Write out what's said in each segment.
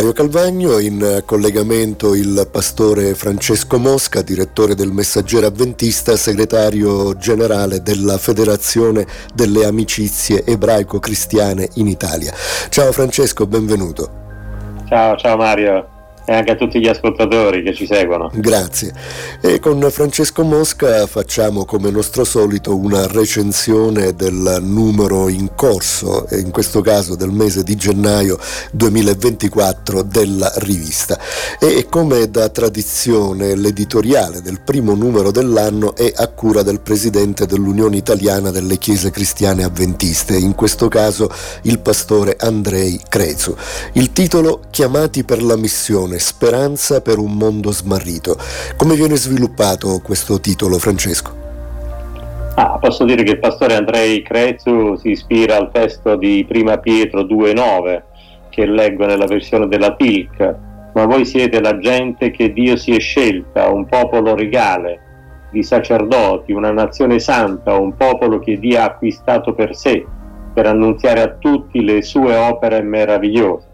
Mario Calvagno, in collegamento il pastore Francesco Mosca, direttore del Messaggero Avventista, segretario generale della Federazione delle Amicizie Ebraico-Cristiane in Italia. Ciao Francesco, benvenuto. Ciao, ciao Mario e anche a tutti gli ascoltatori che ci seguono. Grazie. E con Francesco Mosca facciamo come nostro solito una recensione del numero in corso, in questo caso del mese di gennaio 2024 della rivista. E come da tradizione l'editoriale del primo numero dell'anno è a cura del presidente dell'Unione Italiana delle Chiese Cristiane Avventiste, in questo caso il pastore Andrei Crezu. Il titolo Chiamati per la missione Speranza per un mondo smarrito. Come viene sviluppato questo titolo, Francesco? Ah, posso dire che il pastore Andrei Crezu si ispira al testo di Prima Pietro 2.9 che leggo nella versione della TILC, ma voi siete la gente che Dio si è scelta, un popolo regale di sacerdoti, una nazione santa, un popolo che Dio ha acquistato per sé, per annunziare a tutti le sue opere meravigliose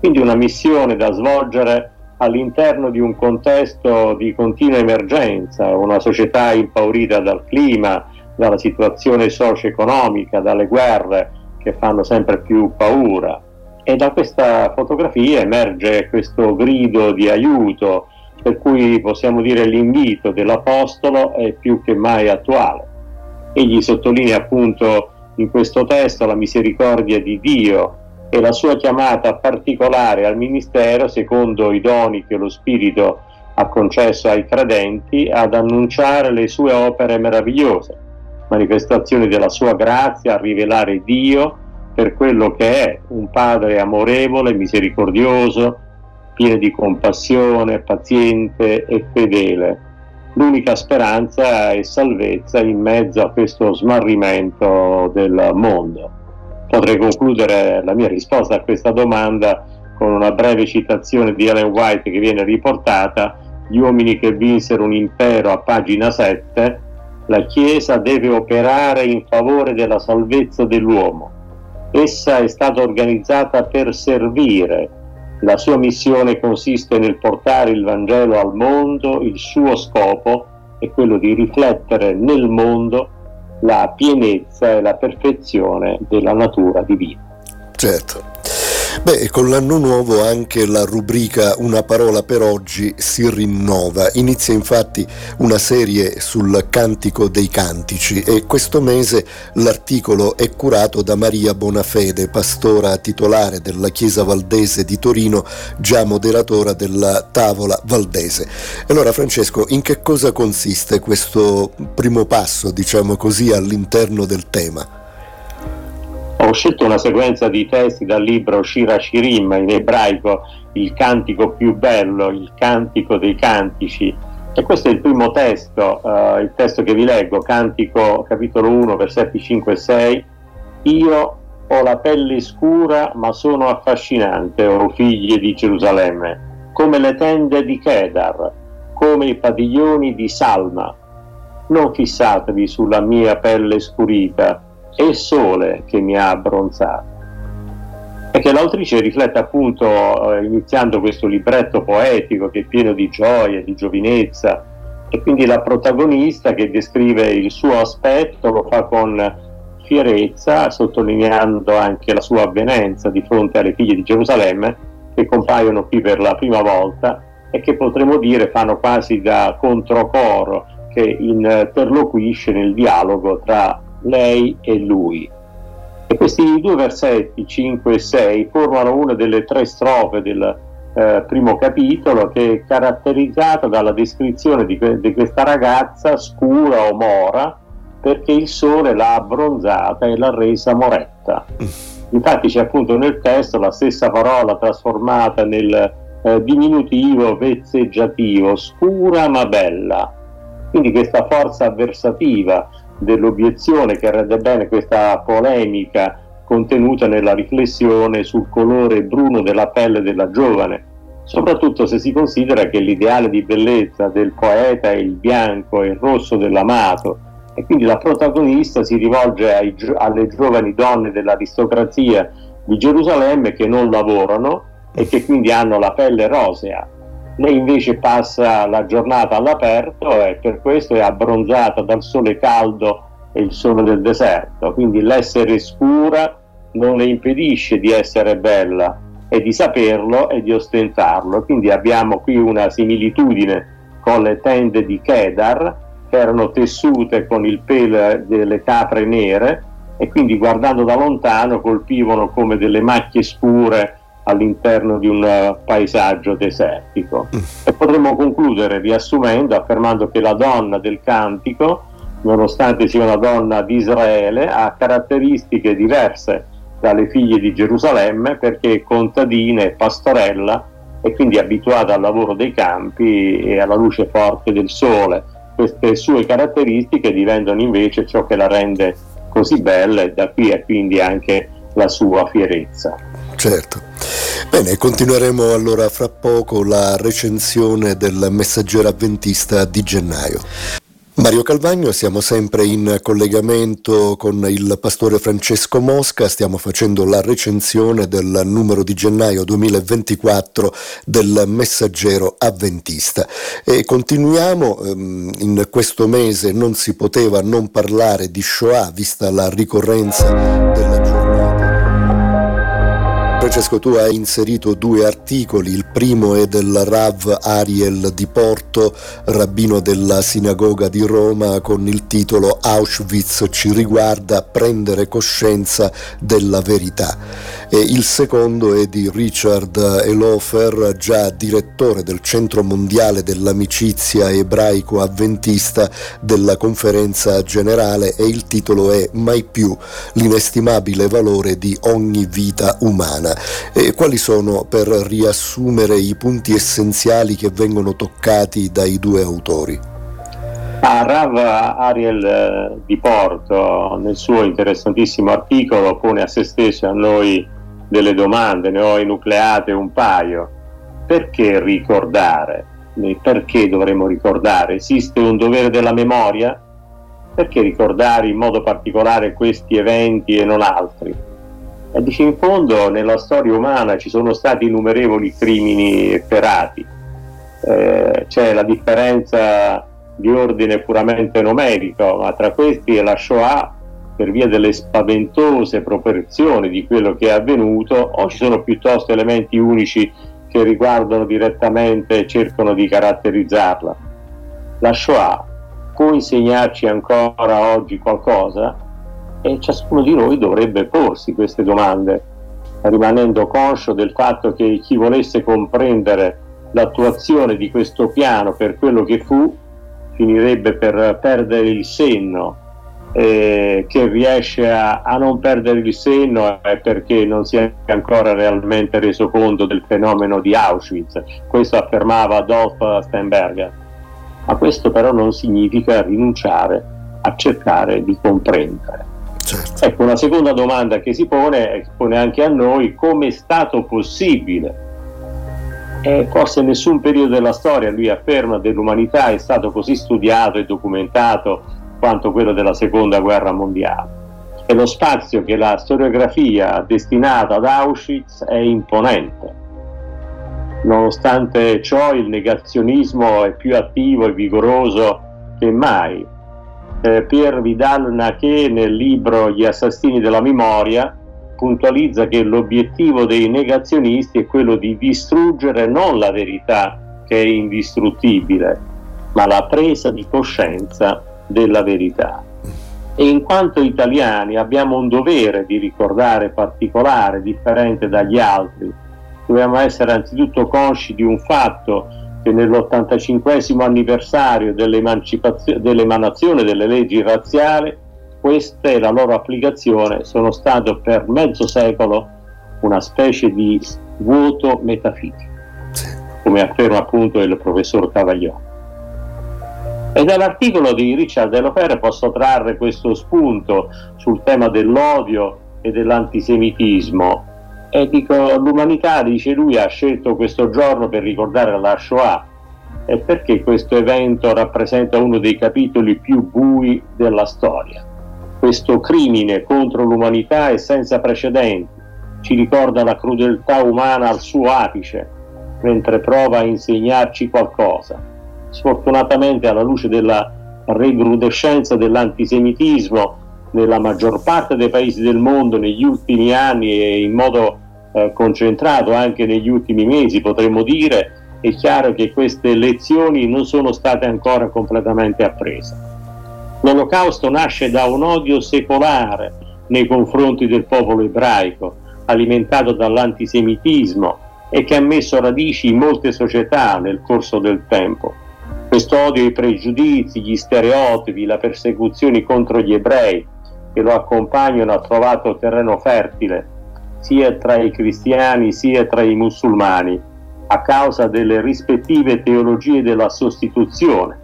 quindi una missione da svolgere all'interno di un contesto di continua emergenza, una società impaurita dal clima, dalla situazione socio-economica, dalle guerre che fanno sempre più paura. E da questa fotografia emerge questo grido di aiuto, per cui possiamo dire l'invito dell'Apostolo è più che mai attuale. Egli sottolinea appunto in questo testo la misericordia di Dio e la sua chiamata particolare al ministero, secondo i doni che lo Spirito ha concesso ai credenti, ad annunciare le sue opere meravigliose, manifestazioni della sua grazia, a rivelare Dio per quello che è un Padre amorevole, misericordioso, pieno di compassione, paziente e fedele. L'unica speranza è salvezza in mezzo a questo smarrimento del mondo potrei concludere la mia risposta a questa domanda con una breve citazione di Ellen White che viene riportata, gli uomini che vinsero un impero a pagina 7, la Chiesa deve operare in favore della salvezza dell'uomo. Essa è stata organizzata per servire. La sua missione consiste nel portare il Vangelo al mondo, il suo scopo è quello di riflettere nel mondo la pienezza e la perfezione della natura divina. Certo. Beh, con l'anno nuovo anche la rubrica Una parola per oggi si rinnova. Inizia infatti una serie sul Cantico dei Cantici e questo mese l'articolo è curato da Maria Bonafede, pastora titolare della Chiesa Valdese di Torino, già moderatora della Tavola Valdese. Allora Francesco, in che cosa consiste questo primo passo, diciamo così, all'interno del tema? Ho scelto una sequenza di testi dal libro Shira Shirim in ebraico, il cantico più bello, il cantico dei cantici. E questo è il primo testo, uh, il testo che vi leggo, cantico capitolo 1, versetti 5 e 6. Io ho la pelle scura ma sono affascinante, o oh figlie di Gerusalemme, come le tende di Kedar, come i padiglioni di Salma. Non fissatevi sulla mia pelle scurita, è il sole che mi ha abbronzato. Che l'autrice riflette appunto eh, iniziando questo libretto poetico che è pieno di gioia, di giovinezza, e quindi la protagonista che descrive il suo aspetto lo fa con fierezza, sottolineando anche la sua avvenenza di fronte alle figlie di Gerusalemme che compaiono qui per la prima volta e che potremmo dire fanno quasi da controcoro che interloquisce nel dialogo tra lei e lui. E questi due versetti, 5 e 6, formano una delle tre strofe del eh, primo capitolo che è caratterizzata dalla descrizione di, di questa ragazza scura o mora perché il sole l'ha abbronzata e l'ha resa moretta. Infatti c'è appunto nel testo la stessa parola trasformata nel eh, diminutivo vezzeggiativo, scura ma bella. Quindi questa forza avversativa dell'obiezione che rende bene questa polemica contenuta nella riflessione sul colore bruno della pelle della giovane, soprattutto se si considera che l'ideale di bellezza del poeta è il bianco e il rosso dell'amato e quindi la protagonista si rivolge ai, alle giovani donne dell'aristocrazia di Gerusalemme che non lavorano e che quindi hanno la pelle rosea. Lei invece passa la giornata all'aperto e per questo è abbronzata dal sole caldo e il sole del deserto, quindi l'essere scura non le impedisce di essere bella e di saperlo e di ostentarlo. Quindi abbiamo qui una similitudine con le tende di Kedar che erano tessute con il pelo delle capre nere e quindi guardando da lontano colpivano come delle macchie scure all'interno di un eh, paesaggio desertico. Mm. E potremmo concludere riassumendo affermando che la donna del cantico, nonostante sia una donna di Israele, ha caratteristiche diverse dalle figlie di Gerusalemme perché è contadina e pastorella e quindi abituata al lavoro dei campi e alla luce forte del sole. Queste sue caratteristiche diventano invece ciò che la rende così bella e da qui è quindi anche la sua fierezza. Certo. Bene, continueremo allora fra poco la recensione del messaggero avventista di gennaio. Mario Calvagno, siamo sempre in collegamento con il pastore Francesco Mosca, stiamo facendo la recensione del numero di gennaio 2024 del Messaggero Avventista e continuiamo, ehm, in questo mese non si poteva non parlare di Shoah vista la ricorrenza della giornata Francesco, tu hai inserito due articoli, il primo è del Rav Ariel di Porto, rabbino della sinagoga di Roma, con il titolo Auschwitz ci riguarda prendere coscienza della verità. E il secondo è di Richard Elofer, già direttore del Centro Mondiale dell'Amicizia Ebraico-Avventista della Conferenza Generale e il titolo è Mai più l'inestimabile valore di ogni vita umana. E quali sono, per riassumere, i punti essenziali che vengono toccati dai due autori? Ah, Rav Ariel eh, di Porto nel suo interessantissimo articolo pone a se stesso e a noi delle domande, ne ho enucleate un paio. Perché ricordare? Perché dovremmo ricordare? Esiste un dovere della memoria? Perché ricordare in modo particolare questi eventi e non altri? E dice in fondo nella storia umana ci sono stati innumerevoli crimini efferati, eh, c'è la differenza di ordine puramente numerico, ma tra questi è la Shoah per via delle spaventose proporzioni di quello che è avvenuto, o ci sono piuttosto elementi unici che riguardano direttamente e cercano di caratterizzarla. La Shoah può insegnarci ancora oggi qualcosa? E ciascuno di noi dovrebbe porsi queste domande, rimanendo conscio del fatto che chi volesse comprendere l'attuazione di questo piano per quello che fu, finirebbe per perdere il senno. Eh, che riesce a, a, non perdere il senno è perché non si è ancora realmente reso conto del fenomeno di Auschwitz. Questo affermava Adolf Steinberger. Ma questo però non significa rinunciare a cercare di comprendere. Ecco, una seconda domanda che si pone, pone anche a noi, come è stato possibile? E forse nessun periodo della storia, lui afferma, dell'umanità è stato così studiato e documentato quanto quello della seconda guerra mondiale. E lo spazio che la storiografia ha destinato ad Auschwitz è imponente. Nonostante ciò il negazionismo è più attivo e vigoroso che mai eh, Pierre Vidal Naquet nel libro Gli assassini della memoria puntualizza che l'obiettivo dei negazionisti è quello di distruggere non la verità che è indistruttibile, ma la presa di coscienza della verità. E in quanto italiani abbiamo un dovere di ricordare particolare, differente dagli altri, dobbiamo essere anzitutto consci di un fatto che nell'85 anniversario dell'emanazione delle leggi razziali, queste e la loro applicazione sono state per mezzo secolo una specie di vuoto metafisico, come afferma appunto il professor Cavaglione. E dall'articolo di Richard Delopere posso trarre questo spunto sul tema dell'odio e dell'antisemitismo e dico, l'umanità, dice lui, ha scelto questo giorno per ricordare la Shoah e perché questo evento rappresenta uno dei capitoli più bui della storia. Questo crimine contro l'umanità è senza precedenti ci ricorda la crudeltà umana al suo apice, mentre prova a insegnarci qualcosa. Sfortunatamente alla luce della recrudescenza dell'antisemitismo nella maggior parte dei paesi del mondo negli ultimi anni e in modo eh, concentrato anche negli ultimi mesi, potremmo dire, è chiaro che queste lezioni non sono state ancora completamente apprese. L'olocausto nasce da un odio secolare nei confronti del popolo ebraico, alimentato dall'antisemitismo e che ha messo radici in molte società nel corso del tempo. Questo odio i pregiudizi, gli stereotipi, la persecuzione contro gli ebrei che lo accompagnano ha trovato terreno fertile sia tra i cristiani sia tra i musulmani a causa delle rispettive teologie della sostituzione,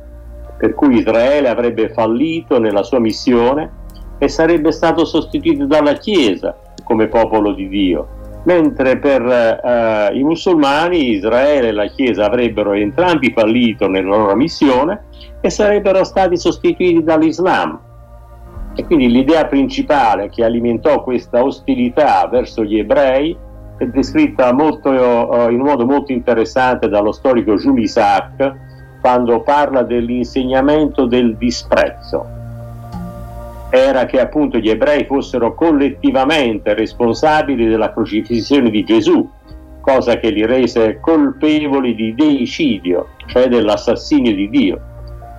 per cui Israele avrebbe fallito nella sua missione e sarebbe stato sostituito dalla Chiesa come popolo di Dio, mentre per eh, i musulmani Israele e la Chiesa avrebbero entrambi fallito nella loro missione e sarebbero stati sostituiti dall'Islam. E quindi l'idea principale che alimentò questa ostilità verso gli ebrei è descritta molto, uh, in modo molto interessante dallo storico Jules Isaac quando parla dell'insegnamento del disprezzo. Era che appunto gli ebrei fossero collettivamente responsabili della crocifissione di Gesù, cosa che li rese colpevoli di deicidio, cioè dell'assassinio di Dio,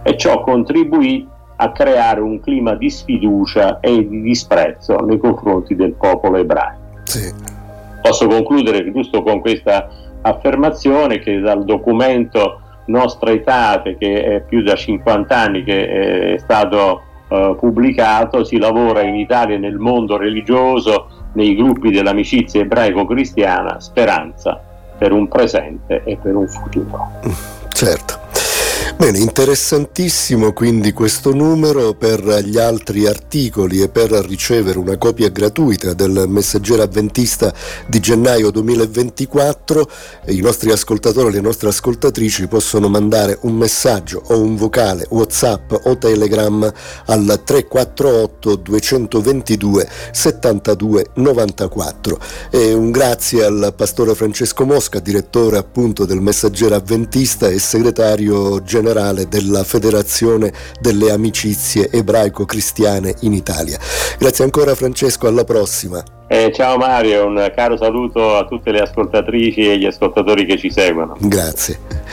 e ciò contribuì a creare un clima di sfiducia e di disprezzo nei confronti del popolo ebraico. Sì. Posso concludere giusto con questa affermazione che dal documento Nostra Etate, che è più da 50 anni che è stato eh, pubblicato, si lavora in Italia nel mondo religioso, nei gruppi dell'amicizia ebraico-cristiana, speranza per un presente e per un futuro. Certo. Bene, interessantissimo quindi questo numero per gli altri articoli e per ricevere una copia gratuita del messaggero avventista di gennaio 2024 i nostri ascoltatori e le nostre ascoltatrici possono mandare un messaggio o un vocale whatsapp o telegram al 348 222 72 94 e un grazie al pastore Francesco Mosca direttore appunto del messaggero avventista e segretario generale generale della Federazione delle Amicizie Ebraico-Cristiane in Italia. Grazie ancora Francesco, alla prossima. Eh, ciao Mario, un caro saluto a tutte le ascoltatrici e gli ascoltatori che ci seguono. Grazie.